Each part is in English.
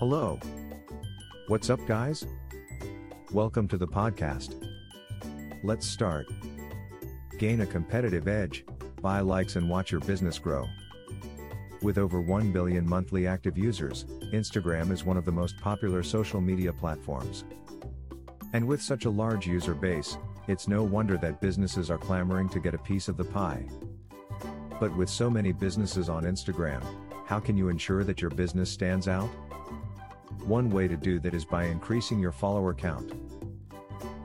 Hello. What's up, guys? Welcome to the podcast. Let's start. Gain a competitive edge, buy likes, and watch your business grow. With over 1 billion monthly active users, Instagram is one of the most popular social media platforms. And with such a large user base, it's no wonder that businesses are clamoring to get a piece of the pie. But with so many businesses on Instagram, how can you ensure that your business stands out? One way to do that is by increasing your follower count.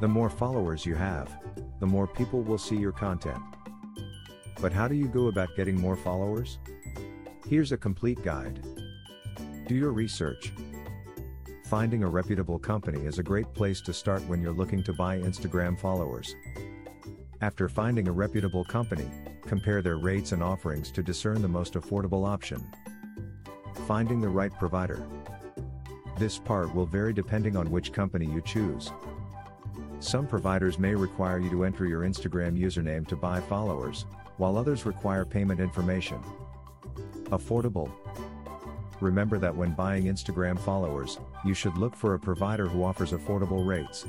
The more followers you have, the more people will see your content. But how do you go about getting more followers? Here's a complete guide. Do your research. Finding a reputable company is a great place to start when you're looking to buy Instagram followers. After finding a reputable company, compare their rates and offerings to discern the most affordable option. Finding the right provider. This part will vary depending on which company you choose. Some providers may require you to enter your Instagram username to buy followers, while others require payment information. Affordable. Remember that when buying Instagram followers, you should look for a provider who offers affordable rates.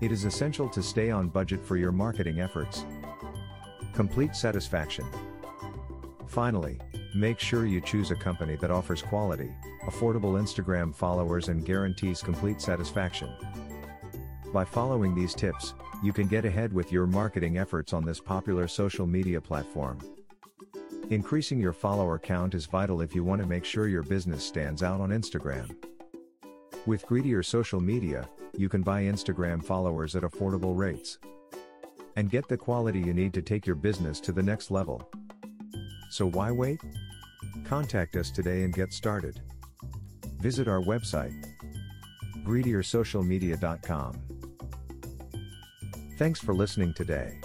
It is essential to stay on budget for your marketing efforts. Complete satisfaction. Finally, make sure you choose a company that offers quality, affordable Instagram followers and guarantees complete satisfaction. By following these tips, you can get ahead with your marketing efforts on this popular social media platform. Increasing your follower count is vital if you want to make sure your business stands out on Instagram. With greedier social media, you can buy Instagram followers at affordable rates and get the quality you need to take your business to the next level. So why wait? Contact us today and get started. Visit our website greediersocialmedia.com. Thanks for listening today.